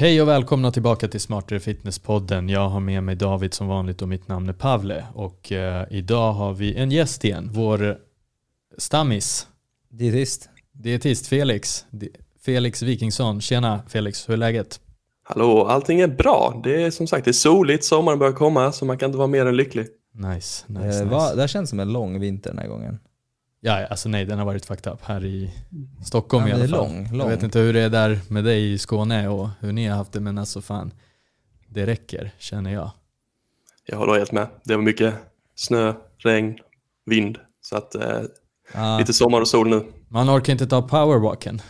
Hej och välkomna tillbaka till Smartare Fitness-podden. Jag har med mig David som vanligt och mitt namn är Pavle. Och eh, idag har vi en gäst igen, vår stammis. Dietist. Dietist Felix. Di- Felix Wikingsson. Tjena Felix, hur är läget? Hallå, allting är bra. Det är som sagt det är soligt, sommaren börjar komma så man kan inte vara mer än lycklig. Nice, nice, Eh, nice. va, det här känns som en lång vinter den här gången. Ja, alltså nej, den har varit fucked up här i Stockholm Ja, i alla fall. lång, Jag lång. vet inte hur det är där med dig i Skåne och hur ni har haft det, men alltså fan, det räcker känner jag. Jag håller helt med. Det var mycket snö, regn, vind. Så att eh, Ah, lite sommar och sol nu. Man orkar inte ta powerwalken.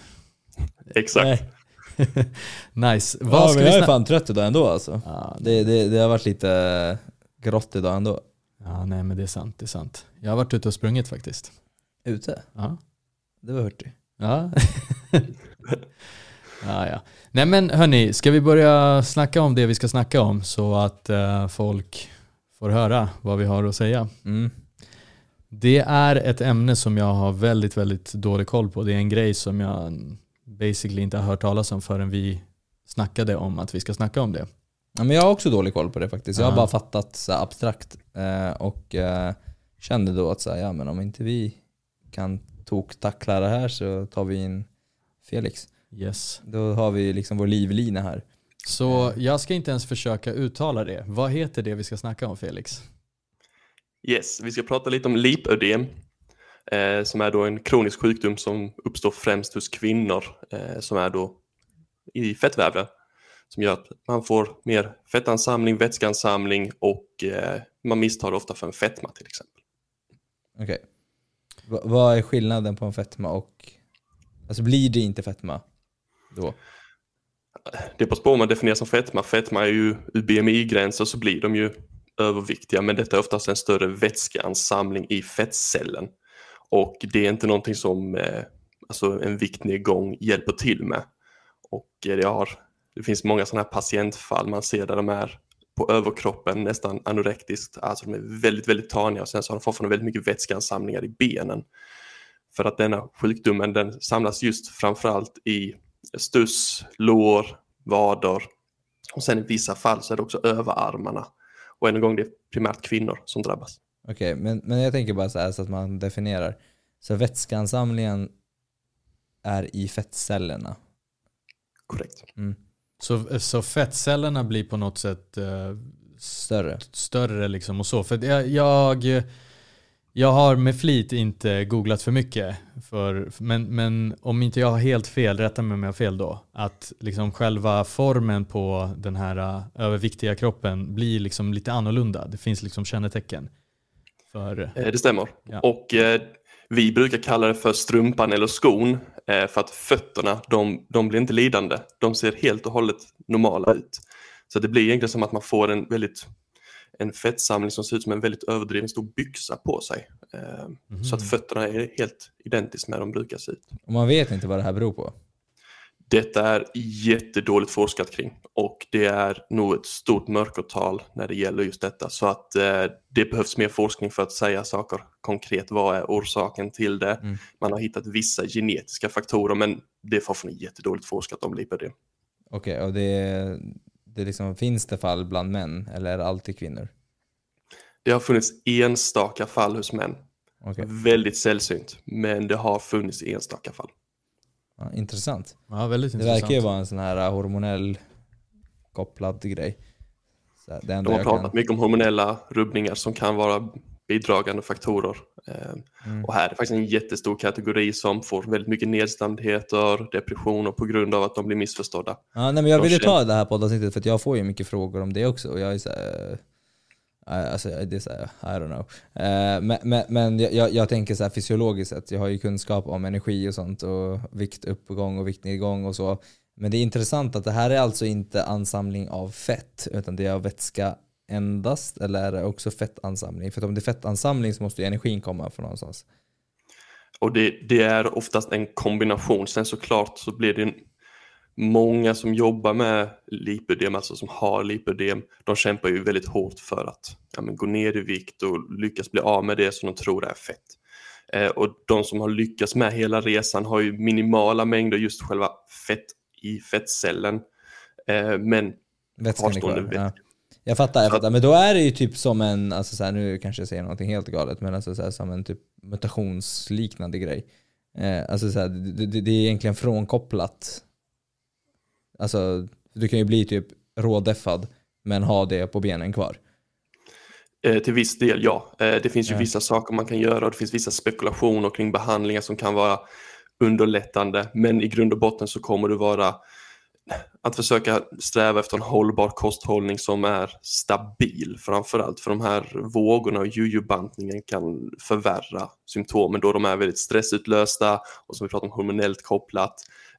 Exakt. nej. Nice. Vad Ja, ska men vi jag är fan trött idag ändå alltså. Ja, Det, det, det har varit lite grått idag ändå. Ja, nej men det är sant, det är sant. Jag har varit ute och sprungit faktiskt. Ute? Ja. Det var hurtigt. Ja. ja, ja. Nej men hörni, ska vi börja snacka om det vi ska snacka om så att eh, folk får höra vad vi har att säga. Mm. Det är ett ämne som jag har väldigt, väldigt dålig koll på. Det är en grej som jag basically inte har hört talas om förrän vi snackade om att vi ska snacka om det. Ja, men jag har också dålig koll på det faktiskt. Jag har bara fattat så abstrakt eh, och eh, kände då att så här, ja, men om inte vi kan tok-tackla det här så tar vi in Felix. Yes. Då har vi liksom vår livlina här. Så jag ska inte ens försöka uttala det. Vad heter det vi ska snacka om Felix? Yes, vi ska prata lite om lipödem. Eh, som är då en kronisk sjukdom som uppstår främst hos kvinnor. Eh, som är då i fettvävnaden. Som gör att man får mer fettansamling, vätskeansamling och eh, man misstar det ofta för en fetma till exempel. Okej. Vad är skillnaden på en fetma och... Alltså blir det inte fetma då? Det beror på vad man definierar som fetma. Fetma är ju ur BMI-gränser så blir de ju överviktiga men detta är oftast en större vätskeansamling i fettcellen. Och det är inte någonting som eh, alltså en viktnedgång hjälper till med. Och eh, det, har, det finns många sådana här patientfall man ser där de är på överkroppen nästan anorektiskt, alltså de är väldigt, väldigt taniga och sen så har de fortfarande väldigt mycket vätskeansamlingar i benen. För att denna sjukdomen den samlas just framförallt i stuss, lår, vader och sen i vissa fall så är det också överarmarna. Och än en gång det är primärt kvinnor som drabbas. Okej, men, men jag tänker bara så här så att man definierar. Så vätskeansamlingen är i fettcellerna. Korrekt. Mm. Så, så fettcellerna blir på något sätt eh, Större. större liksom och så. För jag, jag, jag har med flit inte googlat för mycket. För, men, men om inte jag har helt fel, rätta mig om jag har fel då, att liksom själva formen på den här eh, överviktiga kroppen blir liksom lite annorlunda. Det finns liksom kännetecken. För, Eh, Det stämmer. Ja. Och eh, vi brukar kalla det för strumpan eller skon för att fötterna de, de blir inte lidande. De ser helt och hållet normala ut. Så det blir egentligen som att man får en väldigt en fettsamling som ser ut som en väldigt överdriven stor byxa på sig. Eh, Mhm. Så att fötterna är helt identiskt med de brukar se ut. Och man vet inte vad det här beror på. Detta är jättedåligt forskat kring och det är nog ett stort mörkertal när det gäller just detta. Så att eh, det behövs mer forskning för att säga saker konkret. Vad är orsaken till det? Mm. Man har hittat vissa genetiska faktorer men det är fortfarande jättedåligt forskat om lipödem. Okej, och det, det liksom, finns det fall bland män eller är det alltid kvinnor? Det har funnits enstaka fall hos män. Okej, Väldigt sällsynt, men det har funnits enstaka fall. Ja, intressant. ja, väldigt Det intressant. verkar ju vara en sån här hormonell kopplad grej. Så det enda De har pratat kan... mycket om hormonella rubbningar som kan vara bidragande faktorer. Eh, Mm. Och här är det faktiskt en jättestor kategori som får väldigt mycket nedstämdheter, depressioner på grund av att de blir missförstådda. Ja, nej, men jag de ville känner- ta det här poddavsnittet för att jag får ju mycket frågor om det också. Och jag är så här, Eh, alltså, det är så här, I don't know. Eh, men men, men jag, jag, tänker så här fysiologiskt sett, jag har ju kunskap om energi och sånt och viktuppgång och viktnedgång och så. Men det är intressant att det här är alltså inte ansamling av fett, utan det är av vätska endast, eller är det också fettansamling? För att om det är fettansamling så måste ju energin komma från någonstans. Och det, det är oftast en kombination. Sen såklart så blir det en, många som jobbar med lipödem, alltså som har lipödem, de kämpar ju väldigt hårt för att ja, gå ner i vikt och lyckas bli av med det som de tror är fett. Eh, och de som har lyckats med hela resan har ju minimala mängder just själva fett i fettcellen. Eh, men Vätskan är kvar. Ja. Jag fattar, jag fattar. Men då är det ju typ som en, alltså så här, nu kanske jag säger någonting helt galet, men alltså så här, som en typ mutationsliknande grej. Eh, alltså så här, det, det, det är egentligen frånkopplat. Alltså, du kan ju bli typ rådeffad, men ha det på benen kvar. Eh, till viss del, ja. Eh, det finns ju Ja. vissa saker man kan göra och det finns vissa spekulationer kring behandlingar som kan vara underlättande. Men i grund och botten så kommer det vara att försöka sträva efter en hållbar kosthållning som är stabil framförallt. För de här vågorna och jujubantningen kan förvärra symptomen då de är väldigt stressutlösta och som vi pratar om hormonellt kopplat.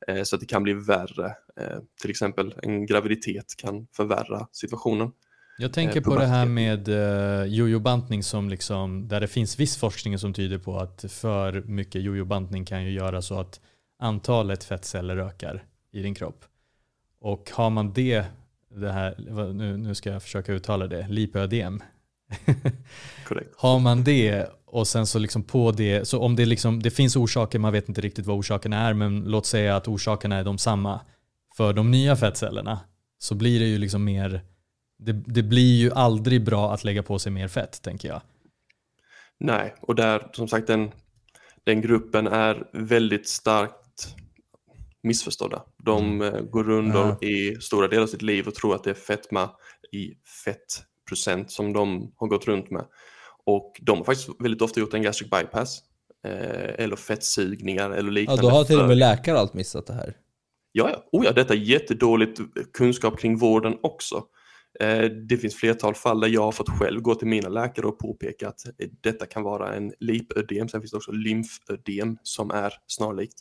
Eh, så att det kan bli värre. Eh, till exempel en graviditet kan förvärra situationen. Jag tänker Eh, på det här med uh, jojobantning som liksom, där det finns viss forskning som tyder på att för mycket jojobantning kan ju göra så att antalet fettceller ökar i din kropp. Och har man det, det här, nu, nu ska jag försöka uttala det, lipödem. Korrekt. har man det och sen så liksom på det, så om det, liksom, det finns orsaker, man vet inte riktigt vad orsakerna är, men låt säga att orsakerna är de samma för de nya fettcellerna, så blir det ju liksom mer, det, det blir ju aldrig bra att lägga på sig mer fett, tänker jag. Nej, och där som sagt den, den gruppen är väldigt starkt missförstådda. De eh, går under Ja. i stora delar av sitt liv och tror att det är fetma i fettprocent som de har gått runt med. Och de har faktiskt väldigt ofta gjort en gastric bypass eh, eller fettsugningar eller Ja, liknande. då har till och med läkare allt missat det här. Ja, ja. Oh, ja, detta är jättedåligt kunskap kring vården också. Eh, Det finns flertal fall där jag har fått själv gå till mina läkare och påpeka att eh, detta kan vara en lipödem. Sen finns det också lymfödem som är snarlikt.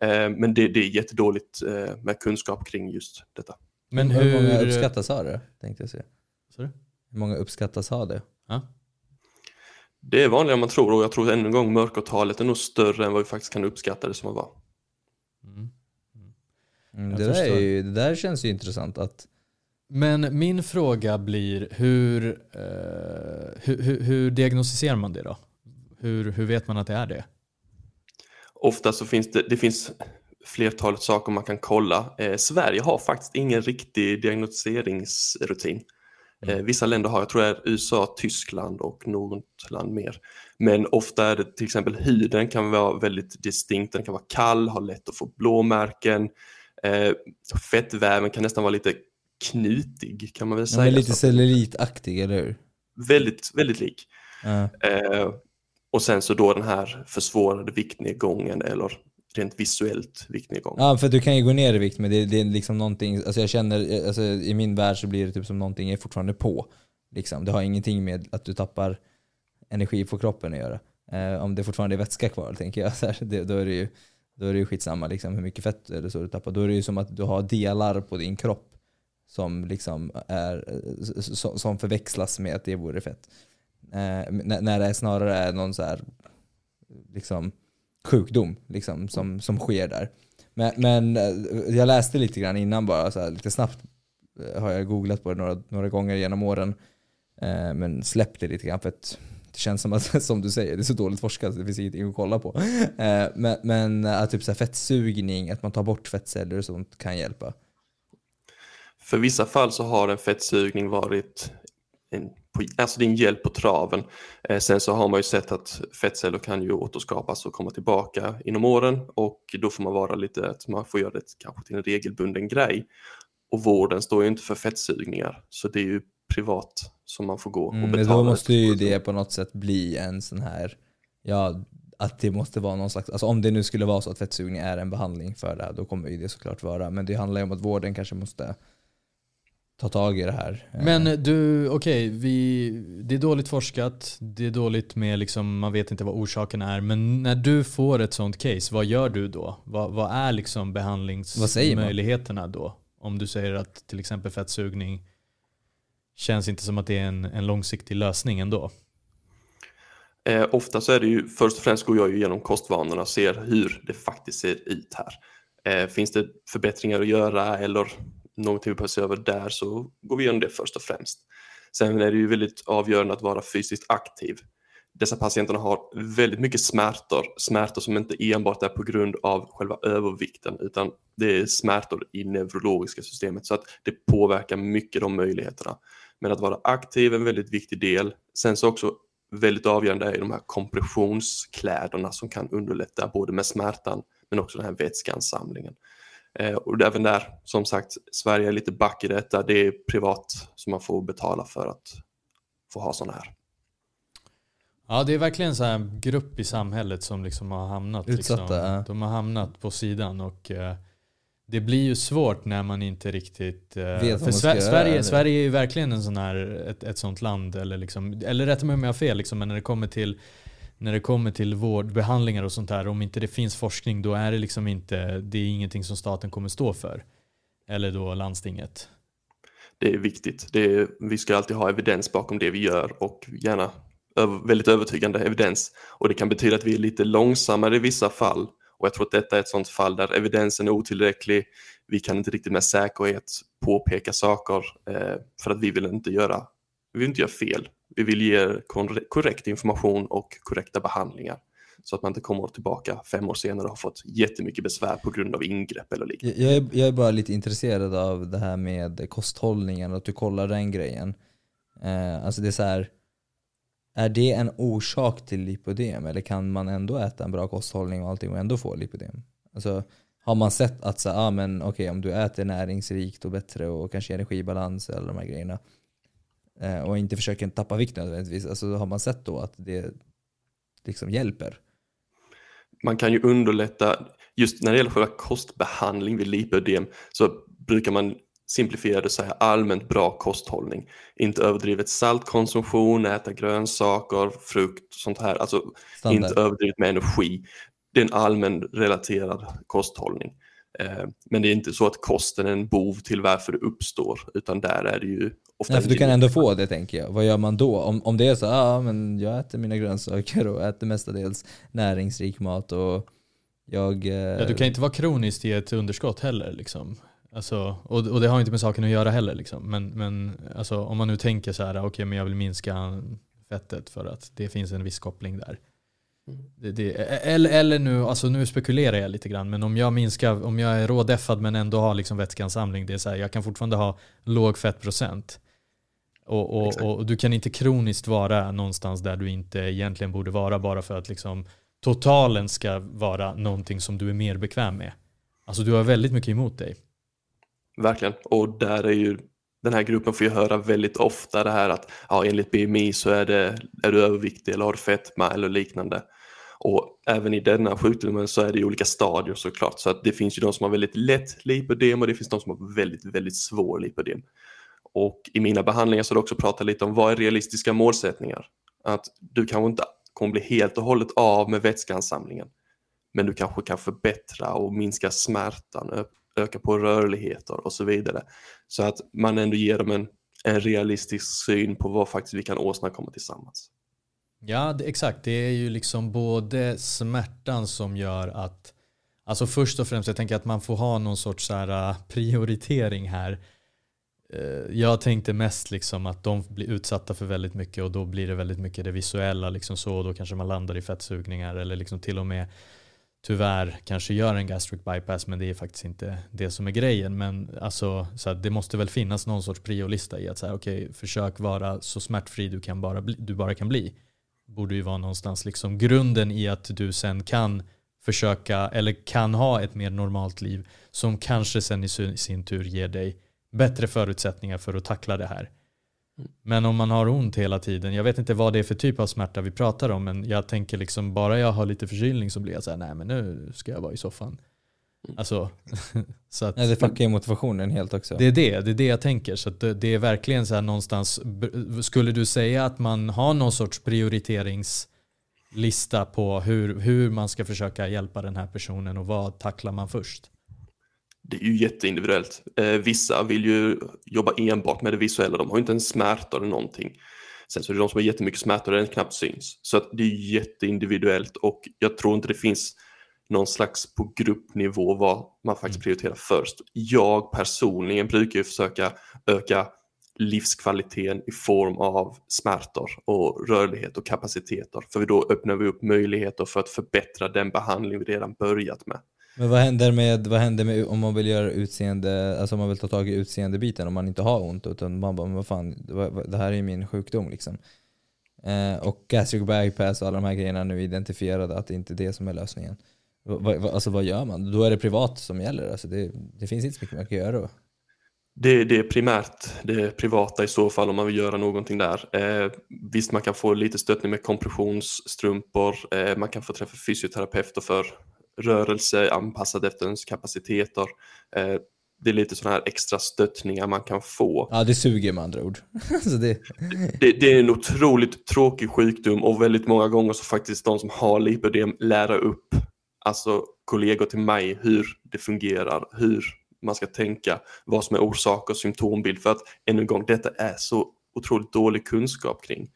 Eh, Men det, det är jättedåligt eh, med kunskap kring just detta. Men Hur många hur... uppskattas ha det? Tänkte jag säga. Sorry? Hur många uppskattas ha det? Ja. Det är vanligare än man tror och jag tror ännu en gång mörkertalet är nog större än vad vi faktiskt kan uppskatta det som att vara. Mm. Mm, Jag det, där ju, det där känns ju intressant att Men min fråga blir hur, eh, hur, hur, hur diagnostiserar man det då? Hur, hur vet man att det är det? Ofta så finns det, det finns flertalet saker man kan kolla. Eh, Sverige har faktiskt ingen riktig diagnostiseringsrutin. Eh, vissa länder har, jag tror det är USA, Tyskland och något land mer. Men ofta är det till exempel huden kan vara väldigt distinkt, den kan vara kall, ha lätt att få blåmärken. Eh, fettväven kan nästan vara lite knutig kan man väl ja, säga. men lite cellulitaktig, eller hur? väldigt, väldigt lik. Ja. Eh, och sen så då den här försvårade viktnedgången eller rent visuellt viktnedgång. Ja, för du kan ju gå ner i vikt men det, det är liksom någonting, alltså jag känner, alltså i min värld så blir det typ som någonting är fortfarande på. Liksom. Det har ingenting med att du tappar energi på kroppen att göra. Eh, om det fortfarande är vätska kvar tänker jag, så här, det, då är det ju då är det ju skitsamma liksom, hur mycket fett eller så du tappar. Då är det ju som att du har delar på din kropp som, liksom är, eh, som, som förväxlas med att det vore fett. Eh, när, det det snarare är någon så här, liksom, sjukdom liksom, som, som sker där. Men, men eh, jag läste lite grann innan bara, så här, lite snabbt eh, har jag googlat på det några, några gånger genom åren. Eh, men släppte lite grann för att det känns som att, som du säger, det är så dåligt forskat så det finns ingenting att kolla på. Eh, men, men eh, att typ så här fettsugning, att man tar bort fettceller och sånt kan hjälpa. För vissa fall så har en fettsugning varit en, på, alltså din hjälp på traven. Eh, sen så har man ju sett att fettceller kan ju återskapas och komma tillbaka inom åren och då får man vara lite att man får göra det kanske till en regelbunden grej. Och vården står ju inte för fettsugningar så det är ju privat som man får gå och Mm, men betala. då måste ju det på något sätt bli en sån här, ja, att det måste vara någon slags, alltså om det nu skulle vara så att fettsugning är en behandling för det då kommer ju det såklart vara. Men det handlar ju om att vården kanske måste ta tag i det här. Eh, Men du, okej, vi det är dåligt forskat, det är dåligt med liksom, man vet inte vad orsaken är, men när du får ett sånt case, vad gör du då? Vad, vad är liksom behandlingsmöjligheterna då? Om du säger att till exempel fettsugning känns inte som att det är en, en långsiktig lösning ändå. Eh, ofta så är det ju, först och främst går jag ju igenom kostvanorna och ser hur det faktiskt ser ut här. Eh, finns det förbättringar att göra eller någonting typ vi behöver se över där så går vi igenom det först och främst. Sen är det ju väldigt avgörande att vara fysiskt aktiv. dessa patienterna har väldigt mycket smärtor, smärtor som inte enbart är på grund av själva övervikten utan det är smärtor i neurologiska systemet så att det påverkar mycket de möjligheterna. Men att vara aktiv är en väldigt viktig del. Sen så också väldigt avgörande är de här kompressionskläderna som kan underlätta både med smärtan men också den här vätskeansamlingen. Eh, och även där, som sagt, Sverige är lite back i detta. Det är privat som man får betala för att få ha sådana här. Ja, det är verkligen en sån här grupp i samhället som liksom har hamnat, Utsatta, liksom, ja. de har hamnat på sidan och eh, det blir ju svårt när man inte riktigt... Eh, Vet vad för Sver- Sverige? Sverige är ju verkligen en sån här, ett, ett sånt land, eller, liksom, eller rätta mig om jag har fel, liksom, men när det kommer till när det kommer till vårdbehandlingar och sånt där, om inte det finns forskning då är det liksom inte, det är ingenting som staten kommer stå för. Eller då landstinget. Det är viktigt. Det är, vi ska alltid ha evidens bakom det vi gör och gärna över, väldigt övertygande evidens. Och det kan betyda att vi är lite långsammare i vissa fall. Och jag tror att detta är ett sånt fall där evidensen är otillräcklig. Vi kan inte riktigt med säkerhet påpeka saker eh, för att vi vill inte göra, vi vill inte göra fel. Vi vill ge korrekt information och korrekta behandlingar. Så att man inte kommer tillbaka fem år senare och har fått jättemycket besvär på grund av ingrepp eller liknande. Jag, är, jag är bara lite intresserad av det här med kosthållningen och att du kollar den grejen. Eh, alltså det är så här, är det en orsak till lipödem eller kan man ändå äta en bra kosthållning och allting och ändå få lipödem? Alltså, har man sett att så, ah, men, okay, om du äter näringsrikt och bättre och kanske energibalans eller de här grejerna eh, och inte försöker tappa vikt nödvändigtvis, alltså, har man sett då att det liksom hjälper? man kan ju underlätta, just när det gäller själva kostbehandling vid lipödem så brukar man simplifiera det och säga allmänt bra kosthållning. Inte överdrivet saltkonsumtion, äta grönsaker, frukt, sånt här. Alltså Standard. inte överdrivet med energi. Det är en allmän relaterad kosthållning. Eh, Men det är inte så att kosten är en bov till varför det uppstår, utan där är det ju ofta Nej, för du kan ändå få det tänker jag. Vad gör man då? Om, om det är så, ja men jag äter mina grönsaker och äter mestadels näringsrik mat och jag... Eh, Ja, du kan inte vara kroniskt i ett underskott heller. Liksom. Alltså, och, och det har inte med saken att göra heller. Liksom. Men, men alltså, om man nu tänker så här, okej men jag vill minska fettet för att det finns en viss koppling där. Det, det, eller, eller nu, alltså nu spekulerar jag lite grann, men om jag minskar, om jag är rådeffad men ändå har liksom vätskeansamling, det är så här, jag kan fortfarande ha låg fettprocent. Och, och, Exakt. och du kan inte kroniskt vara någonstans där du inte egentligen borde vara bara för att liksom totalen ska vara någonting som du är mer bekväm med. Alltså du har väldigt mycket emot dig. Verkligen, och där är ju den här gruppen får ju höra väldigt ofta det här att ja, enligt BMI så är, det, är du överviktig eller har du fetma eller liknande. Och även i denna sjukdomen så är det ju olika stadier såklart. Så att det finns ju de som har väldigt lätt lipödem och det finns de som har väldigt, väldigt svår lipödem. Och i mina behandlingar så har jag också pratat lite om vad är realistiska målsättningar. Att du kanske inte kommer bli helt och hållet av med vätskeansamlingen. Men du kanske kan förbättra och minska smärtan, öka på rörligheter och så vidare. Så att man ändå ger dem en, en realistisk syn på vad faktiskt vi kan åstadkomma tillsammans. Ja, det, exakt. Det är ju liksom både smärtan som gör att, alltså först och främst, jag tänker att man får ha någon sorts så här, äh, prioritering här. Eh, jag tänkte mest liksom att de blir utsatta för väldigt mycket och då blir det väldigt mycket det visuella liksom så och då kanske man landar i fettsugningar eller liksom till och med tyvärr kanske gör en gastric bypass men det är faktiskt inte det som är grejen. Men alltså, så det måste väl finnas någon sorts priolista i att så här, okay, försök vara så smärtfri du, kan bara bli, du bara kan bli. Borde ju vara någonstans liksom grunden i att du sen kan försöka eller kan ha ett mer normalt liv som kanske sen i sin tur ger dig bättre förutsättningar för att tackla det här. Men om man har ont hela tiden, jag vet inte vad det är för typ av smärta vi pratar om, men jag tänker liksom bara jag har lite förkylning så blir jag så här, nej men nu ska jag vara i soffan. Alltså, så att Nej, det fuckar ju motivationen helt också. det är det, det är det jag tänker. Så att det, det är verkligen så här någonstans, skulle du säga att man har någon sorts prioriteringslista på hur, hur man ska försöka hjälpa den här personen och vad tacklar man först? Det är ju jätteindividuellt. Eh, vissa vill ju jobba enbart med det visuella, de har ju inte en smärta eller någonting. Sen så är det de som har jättemycket smärta och den knappt syns. Så att det är jätteindividuellt och jag tror inte det finns någon slags på gruppnivå vad man faktiskt prioriterar först. Jag personligen brukar ju försöka öka livskvaliteten i form av smärtor och rörlighet och kapaciteter. För då öppnar vi upp möjligheter för att förbättra den behandling vi redan börjat med. Men vad händer med, vad händer med om man vill göra utseende, alltså om man vill ta tag i utseendebiten om man inte har ont utan man bara, men vad fan, det här är ju min sjukdom liksom. Eh, och gastric bypass och alla de här grejerna nu identifierade att det inte är det som är lösningen. Va, va, alltså vad gör man? Då är det privat som gäller, alltså det, det finns inte så mycket man kan göra då. Det, det, är primärt det privata i så fall om man vill göra någonting där. Eh, visst, man kan få lite stöttning med kompressionsstrumpor, eh, man kan få träffa fysioterapeuter för rörelse anpassad efter ens kapaciteter. Eh, det är lite sådana här extra stöttningar man kan få. Ja, det suger med andra ord. det... Det, det... är en otroligt tråkig sjukdom och väldigt många gånger så faktiskt de som har lipödem lära upp alltså kollegor till mig hur det fungerar, hur man ska tänka, vad som är orsak och symptombild. För att ännu en gång, detta är så otroligt dålig kunskap kring.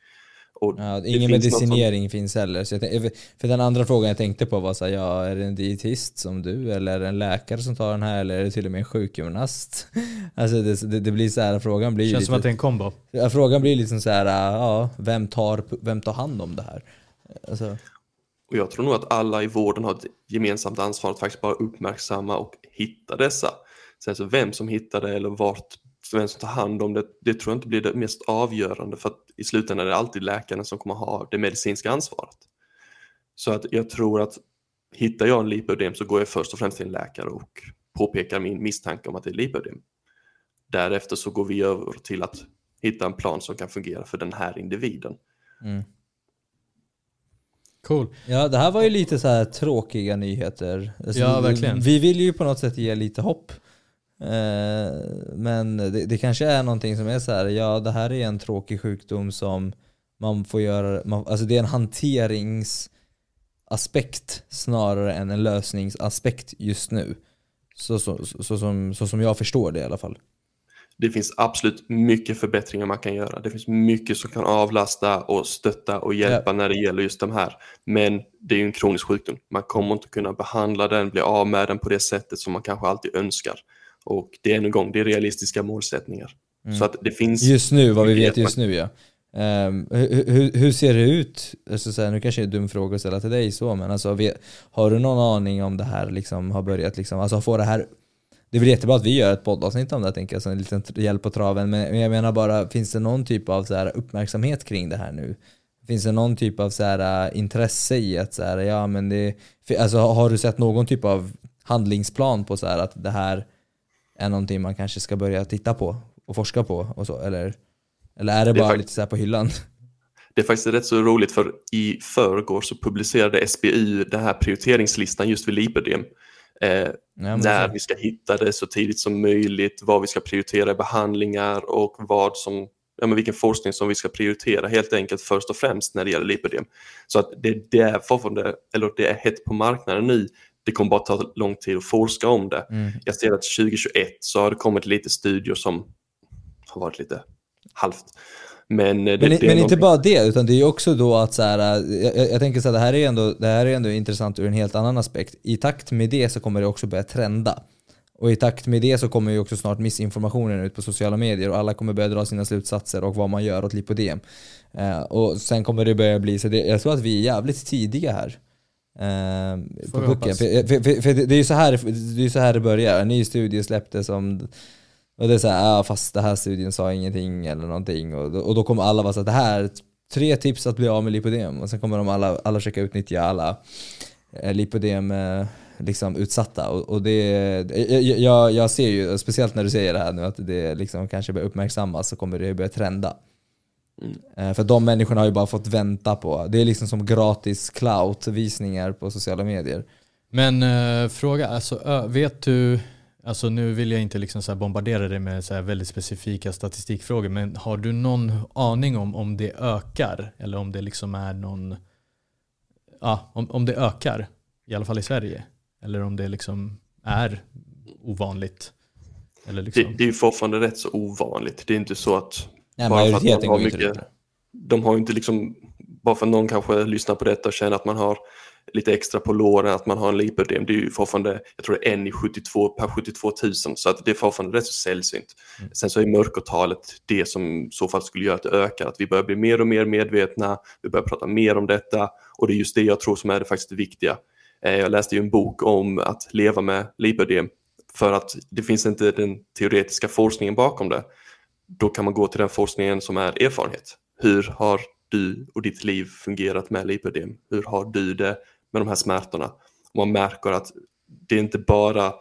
Ja, ingen medicinering som... finns heller. Så tänkte, för den andra frågan jag tänkte på var så här, ja, är det en dietist som du eller är det en läkare som tar den här eller är det till och med en sjukgymnast? Alltså det, det, det blir så här, frågan blir Känns lite, som att det är en kombo. Ja, frågan blir liksom så här, ja, vem tar, vem tar hand om det här? Alltså. Och jag tror nog att alla i vården har ett gemensamt ansvar att faktiskt bara uppmärksamma och hitta dessa. Sen så vem som hittar det eller vart vem som tar hand om det, det tror jag inte blir det mest avgörande för att i slutändan är det alltid läkaren som kommer ha det medicinska ansvaret. Så att jag tror att hittar jag en lipödem så går jag först och främst till en läkare och påpekar min misstanke om att det är lipödem. Därefter så går vi över till att hitta en plan som kan fungera för den här individen. Mm. Cool. Ja, det här var ju lite så här tråkiga nyheter. Alltså, ja, verkligen. Vi vill ju på något sätt ge lite hopp. Eh, men det, det, kanske är någonting som är så här, ja det här är en tråkig sjukdom som man får göra, man, alltså det är en hanteringsaspekt snarare än en lösningsaspekt just nu. Så, så, så, så, som, så som jag förstår det i alla fall. Det finns absolut mycket förbättringar man kan göra. Det finns mycket som kan avlasta och stötta och hjälpa ja. när det gäller just de här. Men det är ju en kronisk sjukdom. Man kommer inte kunna behandla den, bli av med den på det sättet som man kanske alltid önskar. Och det är en gång, det är realistiska målsättningar. Mm. Så att det finns... Just nu, vad vi vet just nu ja. Um, hur, hur, ser det ut? Alltså, så här, nu kanske det är en dum fråga att ställa till dig så, men alltså, vet, har du någon aning om det här liksom, har börjat? Liksom, alltså, får det här det är väl jättebra att vi gör ett poddavsnitt om det, tänker jag, så en liten hjälp på traven. Men jag menar bara, finns det någon typ av så här, uppmärksamhet kring det här nu? Finns det någon typ av så här, intresse i att så här, ja men det, alltså, har du sett någon typ av handlingsplan på så här, att det här är någonting man kanske ska börja titta på och forska på och så? Eller, eller är det, det bara är lite så på hyllan? Det är faktiskt rätt så roligt för i förrgår så publicerade SBU den här prioriteringslistan just vid lipödem. Eh, ja, när vi ska hitta det så tidigt som möjligt, vad vi ska prioritera i behandlingar och vad som, ja, men vilken forskning som vi ska prioritera helt enkelt först och främst när det gäller lipödem. Så att det, det, är fortfarande, eller det är hett på marknaden nu det kommer bara ta lång tid att forska om det. Mm. Jag ser att 2021 så har det kommit lite studier som har varit lite halvt. Men, eh, det, men, det men inte bara det, utan det är också då att så här, eh, jag, jag tänker så här, det här, är ändå, det här är ändå intressant ur en helt annan aspekt. I takt med det så kommer det också börja trenda. Och i takt med det så kommer ju också snart missinformationen ut på sociala medier och alla kommer börja dra sina slutsatser och vad man gör åt lipodem. Uh, och sen kommer det börja bli så, det, jag tror att vi är jävligt tidiga här. Eh, på pucken. För, för, för, för, det är ju så här, det, är så här det börjar. En ny studie släpptes om och det är såhär, ja, fast det här studien sa ingenting eller någonting. Och, och då kommer alla vara såhär, det här tre tips att bli av med lipodem. Och sen kommer de alla, alla försöka utnyttja alla eh, lipodem eh, liksom utsatta. Och, och det, jag, jag ser ju, speciellt när du säger det här nu, att det liksom kanske börjar uppmärksammas så kommer det börja trenda. Mm. För de människorna har ju bara fått vänta på, det är liksom som gratis clout-visningar på sociala medier. Men äh, fråga, alltså, vet du, alltså nu vill jag inte liksom så bombardera dig med så väldigt specifika statistikfrågor, men har du någon aning om om det ökar? Eller om det liksom är någon, ja, om, om det ökar, i alla fall i Sverige? Eller om det liksom är ovanligt? Eller liksom... det, det är ju fortfarande rätt så ovanligt. Det är inte så att Nej, bara majoriteten går mycket, inte De har inte liksom, bara för att någon kanske lyssnar på detta och känner att man har lite extra på låren att man har en lipödem. Det är ju fortfarande, jag tror det är en i 72 per 72 000 så att det är fortfarande rätt så sällsynt. Mm. Sen så är mörkertalet det som i så fall skulle göra att det ökar, att vi börjar bli mer och mer medvetna, vi börjar prata mer om detta och det är just det jag tror som är det faktiskt viktiga. Eh, jag läste ju en bok om att leva med lipödem för att det finns inte den teoretiska forskningen bakom det. Då kan man gå till den forskningen som är erfarenhet. Hur har du och ditt liv fungerat med lipödem? Hur har du det med de här smärtorna? Och man märker att det är inte bara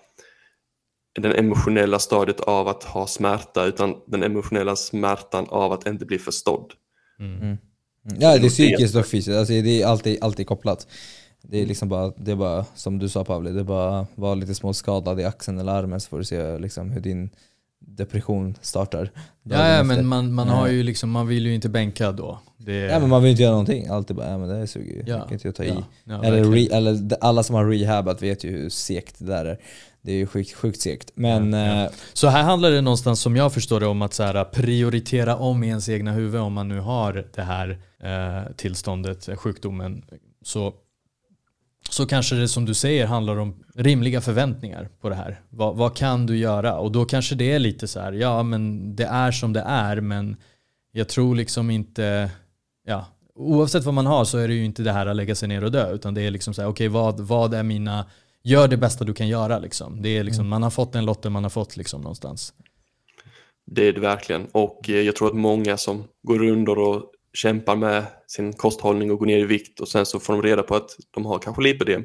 den emotionella stadiet av att ha smärta utan den emotionella smärtan av att inte bli förstådd. Mm. Mm. Ja, det är psykiskt och fysiskt. Alltså, det är alltid, alltid kopplat. Det är liksom bara, det är bara som du sa Pavle, det är bara att vara lite småskadad i axeln eller armen så får du se liksom hur din depression startar. Ja, ja men man, man, har ju liksom, man vill ju inte bänka då. Det... Ja men man vill inte göra någonting. Alltid bara, ja men det suger ju. Ja. Jag kan inte ta i. Ja, eller, re, eller alla som har rehabat vet ju hur segt det där är. Det är ju sjukt, sjukt segt. Men, ja, eh, Så här handlar det någonstans som jag förstår det om att så här, prioritera om i ens egna huvud om man nu har det här eh, tillståndet, sjukdomen. Så så kanske det som du säger handlar om rimliga förväntningar på det här. Vad, vad, kan du göra? Och då kanske det är lite så här, ja men det är som det är men jag tror liksom inte, ja oavsett vad man har så är det ju inte det här att lägga sig ner och dö utan det är liksom så här, okej okay, vad, vad är mina, gör det bästa du kan göra liksom. Det är liksom, mm. man har fått den lotten man har fått liksom någonstans. Det är det verkligen och eh, jag tror att många som går under och kämpar med sin kosthållning och går ner i vikt och sen så får de reda på att de har kanske lipödem.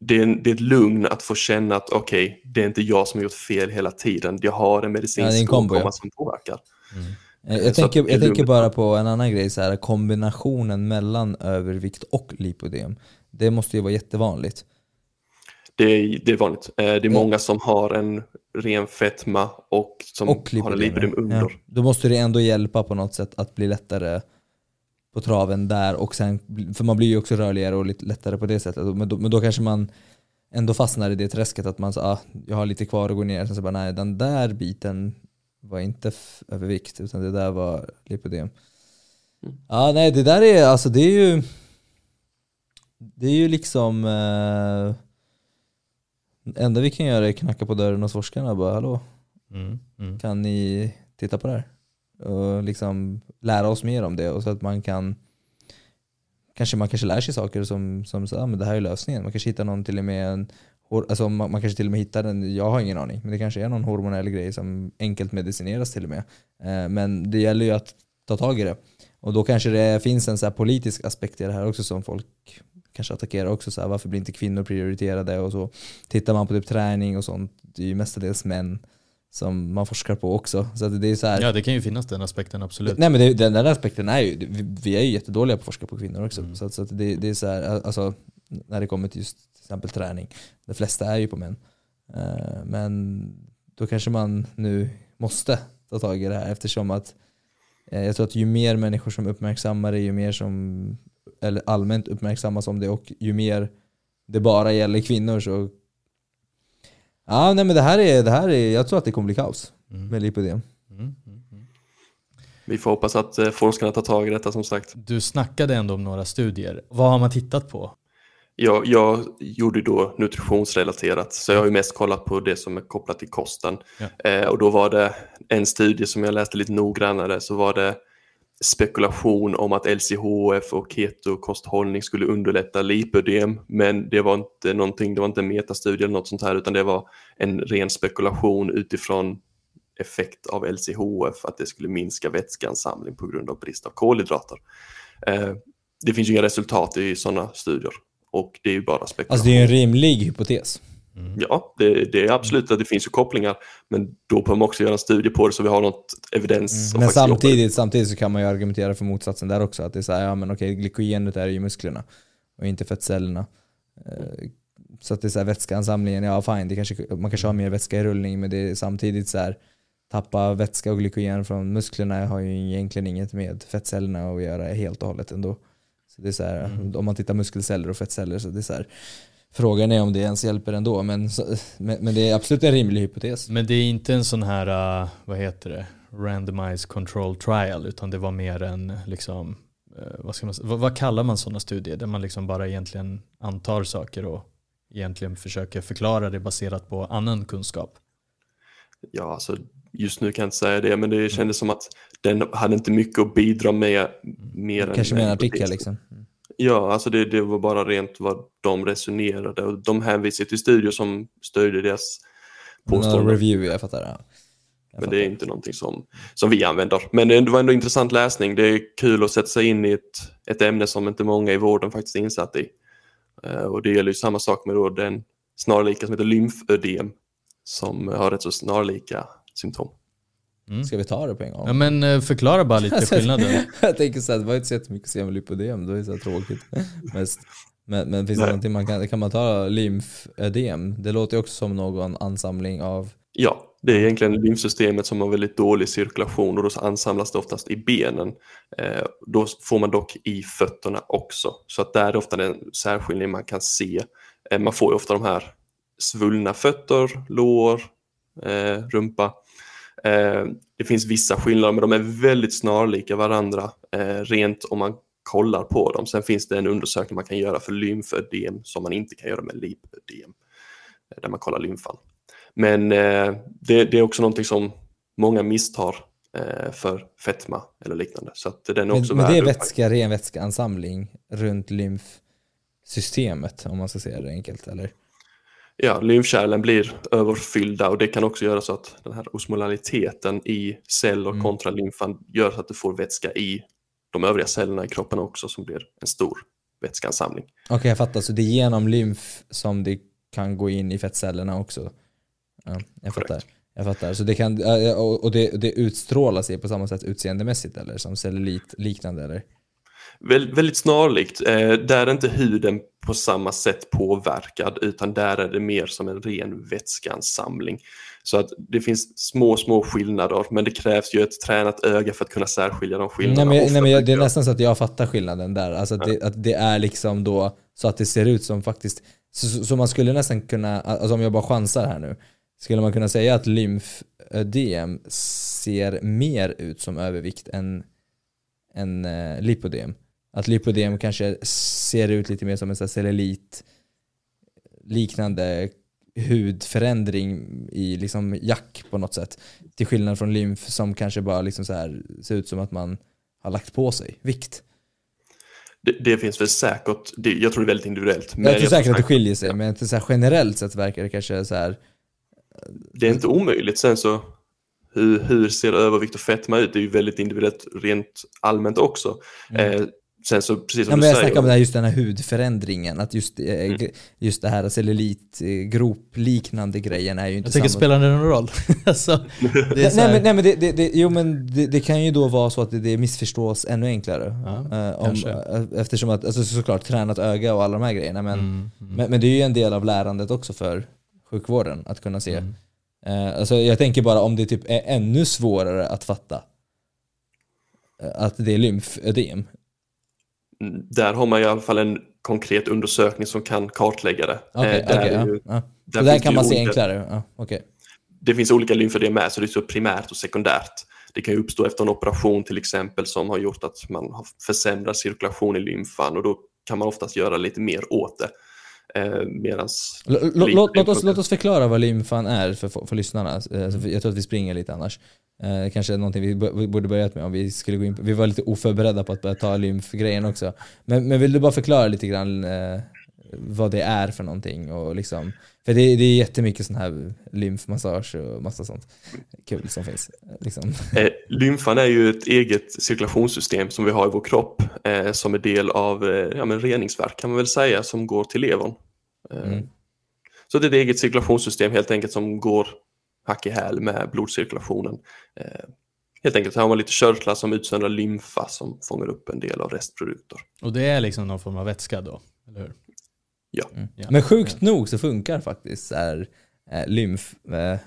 Det är, det är ett lugn att få känna att okej, okay, det är inte jag som har gjort fel hela tiden. Jag har en medicinsk ja, ja. som påverkar. Mm. Jag, jag tänker, jag tänker bara på en annan grej, så här, kombinationen mellan övervikt och lipödem. Det måste ju vara jättevanligt. Det är, det är vanligt. Eh, det är många som har en ren fetma och som och har en lipödem under. Ja. Då måste det ändå hjälpa på något sätt att bli lättare på traven där och sen, för man blir ju också rörligare och lite lättare på det sättet. Men då, men då kanske man ändå fastnar i det träsket att man så, ah, jag har lite kvar att gå ner. Sen så bara nej, den där biten var inte övervikt utan det där var lipödem. Mm. Ja nej det där är alltså det är ju Det är ju liksom eh, enda vi kan göra är knacka på dörren hos forskarna och bara hallå mm, mm. Kan ni titta på det här? Och liksom lära oss mer om det och så att man kan kanske man kanske lär sig saker som, som så, ah, men det här är lösningen. Man kanske hittar någon till och med en, alltså man, man kanske till och med hittar en, jag har ingen aning, men det kanske är någon hormonell grej som enkelt medicineras till och med. Eh, men det gäller ju att ta tag i det. Och då kanske det finns en så politisk aspekt i det här också som folk kanske attackerar också. Så här, varför blir inte kvinnor prioriterade? Och så tittar man på typ träning och sånt, det är ju mestadels män som man forskar på också. Så det är så här, ja det kan ju finnas den aspekten absolut. Nej men det, den där aspekten är ju, vi är ju jättedåliga på att forska på kvinnor också. Mm. Så, så det, det, är så här, alltså, när det kommer till just till exempel träning, de flesta är ju på män. Uh, men då kanske man nu måste ta tag i det här eftersom att uh, jag tror att ju mer människor som uppmärksammar det, ju mer som eller allmänt uppmärksammas om det och ju mer det bara gäller kvinnor så Ja, nej men det här är, det här är, jag tror att det kommer bli kaos mm. med lipödem. Mm, mm, mm. Vi får hoppas att eh, forskarna tar tag i detta som sagt. Du snackade ändå om några studier. Vad har man tittat på? Jag, jag gjorde då nutritionsrelaterat, så jag har ju mest kollat på det som är kopplat till kosten. Ja. Eh, och då var det en studie som jag läste lite noggrannare, så var det spekulation om att LCHF och ketokosthållning skulle underlätta lipödem, men det var inte någonting, det var inte en metastudie eller något sånt här, utan det var en ren spekulation utifrån effekt av LCHF, att det skulle minska vätskeansamling på grund av brist av kolhydrater. Eh, det finns ju inga resultat i sådana studier och det är ju bara spekulation. Alltså det är en rimlig hypotes. Mm. Ja, det, det, är absolut att det finns ju kopplingar, men då behöver man också göra en studie på det så vi har något evidens. Mm. Men samtidigt, samtidigt så kan man ju argumentera för motsatsen där också. Att det är så här, ja men okej, glykogenet är ju musklerna och inte fettcellerna. Eh, så att det är så här, vätskeansamlingen, ja fine, det kanske, man kanske har mer vätska i rullning, men det är samtidigt så här, tappa vätska och glykogen från musklerna har ju egentligen inget med fettcellerna att göra helt och hållet ändå. Så det är så här, mm. Om man tittar muskelceller och fettceller så det är så här, Frågan är om det ens hjälper ändå, men, men, men det är absolut en rimlig hypotes. Men det är inte en sån här, uh, vad heter det, randomized control trial, utan det var mer en liksom eh, vad, ska man, vad, vad kallar man sådana studier? Där man liksom bara egentligen antar saker och egentligen försöker förklara det baserat på annan kunskap. Ja, alltså just nu kan jag inte säga det, men det kändes som att den hade inte mycket att bidra med mer Kanske än med en än artikel liksom. Ja, alltså det, det var bara rent vad de resonerade och de hänvisade till studier som stödjer deras påståenden. review, jag fattar. Ja. Jag Men det är inte någonting som, som vi använder. Men det var ändå intressant läsning. Det är kul att sätta sig in i ett, ett ämne som inte många i vården faktiskt är insatt i. Eh, och det gäller ju samma sak med då den snarlika som heter lymfödem som har rätt så snarlika symptom. Ska vi ta det på en gång? Ja, men eh, förklara bara lite skillnaden. jag tänker så här, det var inte så jättemycket att säga om lipodem, det var ju så tråkigt mest. Men, men finns det någonting man kan, kan man ta lymfödem? Det låter ju också som någon ansamling av, Ja, det är egentligen lymfsystemet som har väldigt dålig cirkulation och då så ansamlas det oftast i benen. Eh, då får man dock i fötterna också. Så att där är ofta den särskiljning man kan se. Eh, man får ju ofta de här svullna fötter, lår, eh, rumpa. Eh, det finns vissa skillnader men de är väldigt snarlika varandra eh, rent om man kollar på dem. Sen finns det en undersökning man kan göra för lymfödem som man inte kan göra med lipödem. eh, Där man kollar lymfan. Men det, det är också någonting som många misstar för fetma eller liknande. Så att den är men, också men det är vätska, ren vätskeansamling runt lymfsystemet om man ska säga det enkelt eller? Ja, lymfkärlen blir överfyllda och det kan också göra så att den här osmolaliteten i celler Mm. kontra lymfan gör så att du får vätska i de övriga cellerna i kroppen också som blir en stor vätskeansamling. Okej jag fattar, så det är genom lymf som det kan gå in i fettcellerna också? Ja, jag fattar. Jag fattar. Så det kan, och det, det utstrålar sig på samma sätt utseendemässigt eller? Som cellulit liknande eller? Väl, väldigt snarlikt. Eh, där är inte huden på samma sätt påverkad utan där är det mer som en ren vätskeansamling. Så att det finns små, små skillnader men det krävs ju ett tränat öga för att kunna särskilja de Nej skillnaderna. men, Och nej, men jag, det är nästan så att jag fattar skillnaden där. Alltså att, det, att det är liksom då så att det ser ut som faktiskt, så, så, man skulle nästan kunna, alltså om jag bara chansar här nu, skulle man kunna säga att lymfödem ser mer ut som övervikt än, än eh, lipodem? Att lipodem kanske ser ut lite mer som en här cellulit liknande hudförändring i liksom jack på något sätt. Till skillnad från lymf som kanske bara liksom så här ser ut som att man har lagt på sig vikt. det, det finns väl säkert, det, jag tror det är väldigt individuellt. Men jag tror säkert att det skiljer sig, men så här generellt sett verkar det kanske så här. Det är inte omöjligt. Sen så hur, hur ser övervikt och fetma ut? Det är ju väldigt individuellt rent allmänt också. Eh, sen så precis som Mm. Ja, men du jag säger. snackar om det här, just den här hudförändringen, att just, eh, Mm. just det här cellulitgropliknande grejen är ju inte Jag tycker samma. spelar det någon roll? alltså, det är så nej, här, men, nej men det, det, det, jo, men det, det kan ju då vara så att det, det missförstås ännu enklare. Ja, Eh, om, eh, eftersom att, alltså såklart tränat öga och alla de här grejerna, men, Mm, mm. men, men det är ju en del av lärandet också för sjukvården att kunna se. Eh, alltså jag tänker bara om det typ är ännu svårare att fatta eh, att det är lymfödem. Mm, Där har man i alla fall en konkret undersökning som kan kartlägga det. Eh, där okej, är ja, ju- ja. där där kan man ju se olika- enklare. Ja, okej. Det finns olika lymfödem med, så det är så primärt och sekundärt. Det kan ju uppstå efter en operation till exempel som har gjort att man har försämrad cirkulation i lymfan och då kan man oftast göra lite mer åt det. Eh, medans låt, låt, oss, låt oss förklara vad lymfan är för, för lyssnarna. Eh, så för- Jag tror att vi springer lite annars. Eh, kanske någonting vi, vi borde börjat med om vi skulle gå in på, Vi var lite oförberedda på att börja ta lymfgrejen också. Men, men vill du bara förklara lite grann eh, vad det är för någonting? Och liksom, för det, det är jättemycket sån här lymfmassage och massa sånt kul som finns. Liksom. Eh, lymfan är ju ett eget cirkulationssystem som vi har i vår kropp eh, som är del av eh, ja, men reningsverk kan man väl säga som går till levern. Eh, Mm. Så det är ett eget cirkulationssystem helt enkelt som går hack i häl med blodcirkulationen. Eh, helt enkelt så har man lite körtlar som utsöndrar lymfa som fångar upp en del av restprodukter. Och det är liksom någon form av vätska då, eller hur? Ja. Mm. Ja. Men sjukt nog så funkar faktiskt så här, eh, lymf, eh,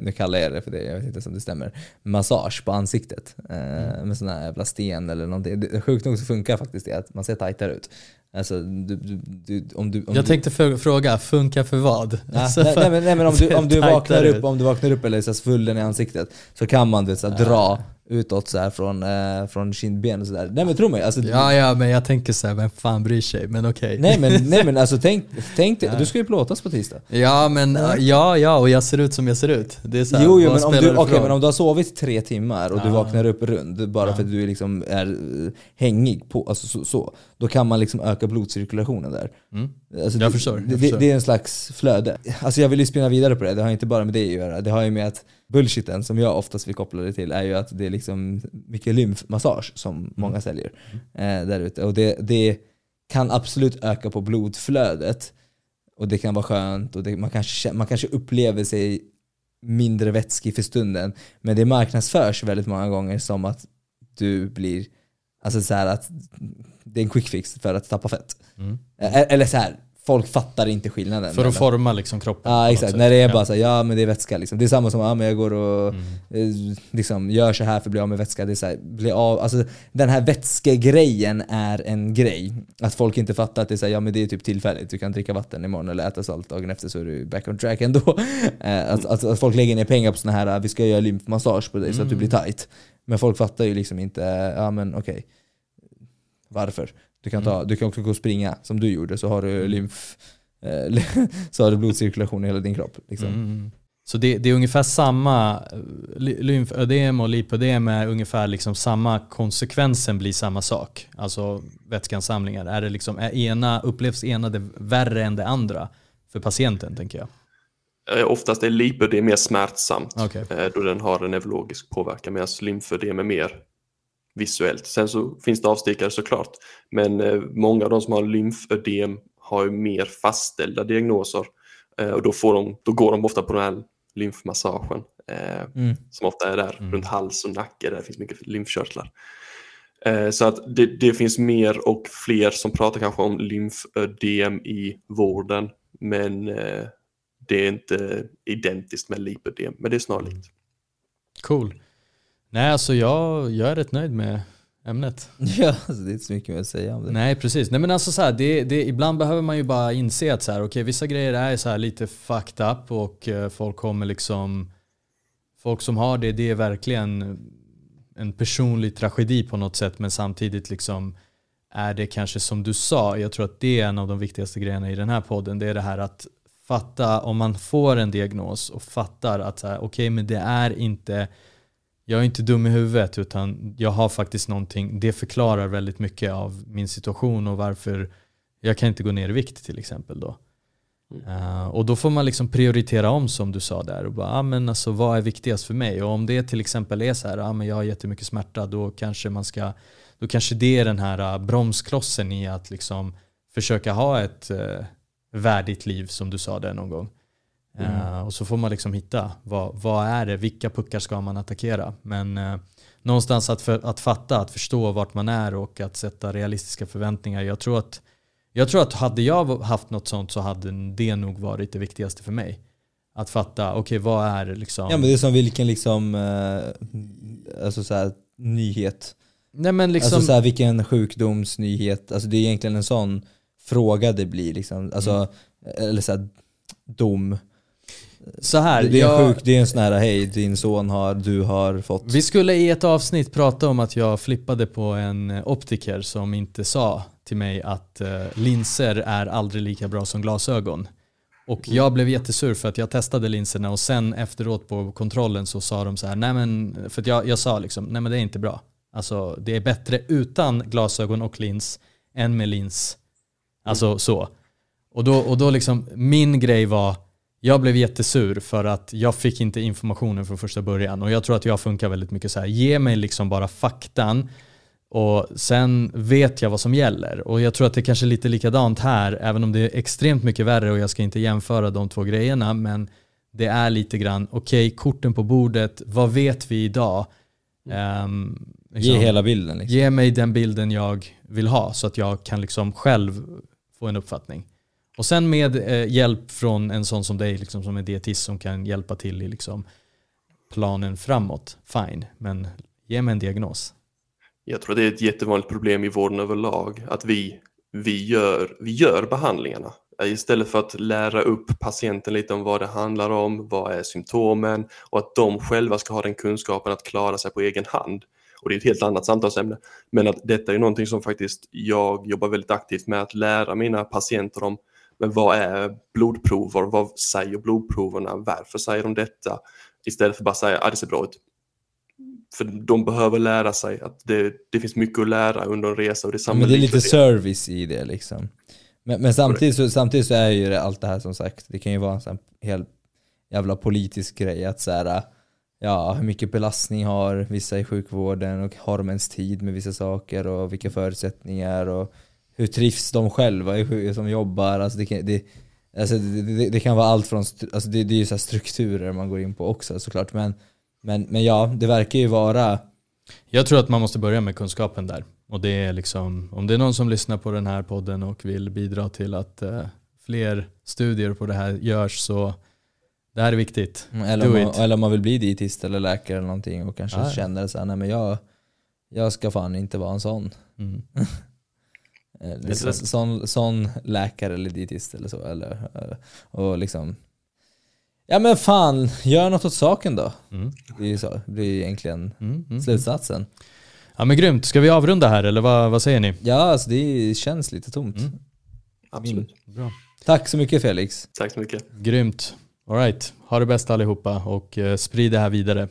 nu kallar jag det för det, jag vet inte om det stämmer, massage på ansiktet eh, med sån här jävla sten eller någonting. Sjukt nog så funkar faktiskt det att man ser tajtare ut. Alltså, du, du, du, om du, om Jag tänkte för, fråga, funkar för vad? Ja, Alltså, nej, för- nej, men, nej men om du, om du tajtare vaknar ut. upp, om du vaknar upp eller är så svullen i ansiktet så kan man du så här, dra utåt så här från, eh, från kindben och sådär. Nej men tro mig, alltså, Ja, ja, men jag tänker så här, vem fan bryr sig? Men okej. nej, men, nej men alltså tänk, tänk dig, du ska ju plåtas på tisdag. Ja, men ja, ja, och jag ser ut som jag ser ut. Det är så här, Jo, jo men, om du, det roll? men om du har sovit tre timmar och du Ja. vaknar upp rund bara för att du liksom är eh, hängig på, alltså så, så, då kan man liksom öka blodcirkulationen där. Mm. Alltså Jag det, förstår, jag det, förstår. det är en slags flöde. Alltså jag vill ju spinna vidare på det, det har inte bara med det att göra. Det har ju med att bullshiten som jag oftast vill koppla det till är ju att det är liksom mycket lymfmassage som många säljer eh, där ute. Och det, det kan absolut öka på blodflödet. Och det kan vara skönt och det, man, kanske, man kanske upplever sig mindre vätskig för stunden. Men det marknadsförs väldigt många gånger som att du blir, alltså så att det är en quick fix för att tappa fett. Mm. Eh, Eller så här, folk fattar inte skillnaden. För att forma liksom kroppen. Ja exakt, när det är bara så här, ja men det är vätska liksom. Det är samma som, ja men jag går och Mm. eh, liksom, gör så här för att bli av med vätska. Det är så här, bli av, alltså, den här vätskegrejen är en grej. Att folk inte fattar att det är så här, ja men det är typ tillfälligt. Du kan dricka vatten imorgon eller äta salt dagen efter så är du back on track ändå. Eh, att, att, att folk lägger ner pengar på såna här, vi ska göra lymfmassage på dig så att du blir tight. Men folk fattar ju liksom inte, ja men okej. Varför? Du kan, ta, du kan också gå och springa som du gjorde så har du lymf eh, så har du blodcirkulation i hela din kropp. Liksom. Mm. Så det, det är ungefär samma, eh, ly- lymfödem och lipödem är ungefär liksom samma, konsekvensen blir samma sak. Alltså vätskeansamlingar. Är det liksom, är ena, upplevs ena det värre än det andra för patienten tänker jag? Eh, Oftast är lipödem mer smärtsamt eh, då den har en neurologisk påverkan medan lymfödem är mer visuellt. Sen så finns det avstickare såklart, men eh, många av de som har lymfödem har ju mer fastställda diagnoser eh, och då, får de, då går de ofta på den här lymfmassagen eh, Mm. som ofta är där Mm. runt hals och nacke där det finns mycket lymfkörtlar. Så att det, det finns mer och fler som pratar kanske om lymfödem i vården men det är inte identiskt med lipödem, men det är snarlikt. Cool. Nej alltså jag, jag är rätt nöjd med ämnet. Ja, alltså, det är inte så mycket mer att säga om det. Nej precis. Nej men alltså så här, det, det, ibland behöver man ju bara inse att så här, okay, vissa grejer är så här lite fucked up och eh, folk kommer liksom Folk som har det, det är verkligen en personlig tragedi på något sätt men samtidigt liksom är det kanske som du sa, jag tror att det är en av de viktigaste grejerna i den här podden, det är det här att fatta om man får en diagnos och fattar att okej men det är inte jag är inte dum i huvudet utan jag har faktiskt någonting, det förklarar väldigt mycket av min situation och varför jag kan inte gå ner i vikt till exempel då. Eh, och då får man liksom prioritera om som du sa där och bara, ah, men alltså, vad är viktigast för mig? Och om det till exempel är så här, ah, men jag har jättemycket smärta, då kanske man ska, då kanske det är den här ah, bromsklossen i att liksom försöka ha ett uh, värdigt liv som du sa där någon gång. Eh, och så får man liksom hitta, vad, vad är det, vilka puckar ska man attackera? Men eh, någonstans att, för, att fatta, att förstå vart man är och att sätta realistiska förväntningar. Jag tror att, jag tror att hade jag haft något sånt så hade det nog varit det viktigaste för mig. Att fatta, okej vad är liksom... Ja men det är som vilken liksom, eh, alltså så här, nyhet. Nej men liksom... Alltså så här, vilken sjukdomsnyhet. Alltså det är egentligen en sån fråga det blir liksom. Alltså, Mm. eller så här, dom. Så här, Det, är jag, sjuk, det är en sån här, hej din son har, du har fått. Vi skulle i ett avsnitt prata om att jag flippade på en optiker som inte sa till mig att eh, linser är aldrig lika bra som glasögon. Och jag blev jättesur för att jag testade linserna och sen efteråt på kontrollen så sa de så här, nej men, för jag, jag sa liksom, nej men det är inte bra. Alltså det är bättre utan glasögon och lins än med lins. Alltså så. Och då, och då liksom, min grej var, jag blev jättesur för att jag fick inte informationen från första början. Och jag tror att jag funkar väldigt mycket så här. ge mig liksom bara faktan och sen vet jag vad som gäller. Och jag tror att det kanske är lite likadant här, även om det är extremt mycket värre och jag ska inte jämföra de två grejerna, men det är lite grann, okej, korten på bordet, vad vet vi idag? Ge liksom, hela bilden liksom. Ge mig den bilden jag vill ha så att jag kan liksom själv få en uppfattning. Och sen med eh, hjälp från en sån som dig, liksom, som är dietist som kan hjälpa till i liksom, planen framåt, fine. Men ge mig en diagnos. Jag tror det är ett jättevanligt problem i vården överlag att vi, vi, gör, vi gör behandlingarna. Eh, istället för att lära upp patienten lite om vad det handlar om, vad är symptomen och att de själva ska ha den kunskapen att klara sig på egen hand. Och det är ett helt annat samtalsämne. Men att detta är någonting som faktiskt jag jobbar väldigt aktivt med att lära mina patienter om. Men vad är blodprover? Vad säger blodproverna? Varför säger de detta? Istället för bara säga att ah, det ser bra ut. För de behöver lära sig att det, det finns mycket att lära under en resa. Och det, är Men det är lite service i det liksom. Men, men samtidigt, så, samtidigt så är ju det allt det här som sagt, det kan ju vara en sån helt jävla politisk grej att så här, ja, hur mycket belastning har vissa i sjukvården och har de ens tid med vissa saker och vilka förutsättningar och hur trivs de själva som jobbar. Alltså det, kan, det, alltså det, det kan vara allt från, alltså det, det är ju så strukturer man går in på också såklart. Men, men, men ja, det verkar ju vara... Jag tror att man måste börja med kunskapen där. Och det är liksom, om det är någon som lyssnar på den här podden och vill bidra till att uh, fler studier på det här görs så det här är viktigt. Mm, eller, om man, eller om man vill bli dietist eller läkare eller någonting och kanske ah. känner så nej men jag, jag ska fan inte vara en sån. Mm. Eh, sån, sån läkare eller dietist eller så. Eller, eh, och liksom, ja men fan, gör något åt saken då. Mm. Det, är så, det blir egentligen mm, mm, mm, slutsatsen. Ja men grymt, ska vi avrunda här eller vad, vad säger ni? Ja, alltså det känns lite tomt. Mm. Absolut. Bra. Tack så mycket Felix. Tack så mycket. Grymt. Alright, ha det bäst allihopa och eh, sprid det här vidare.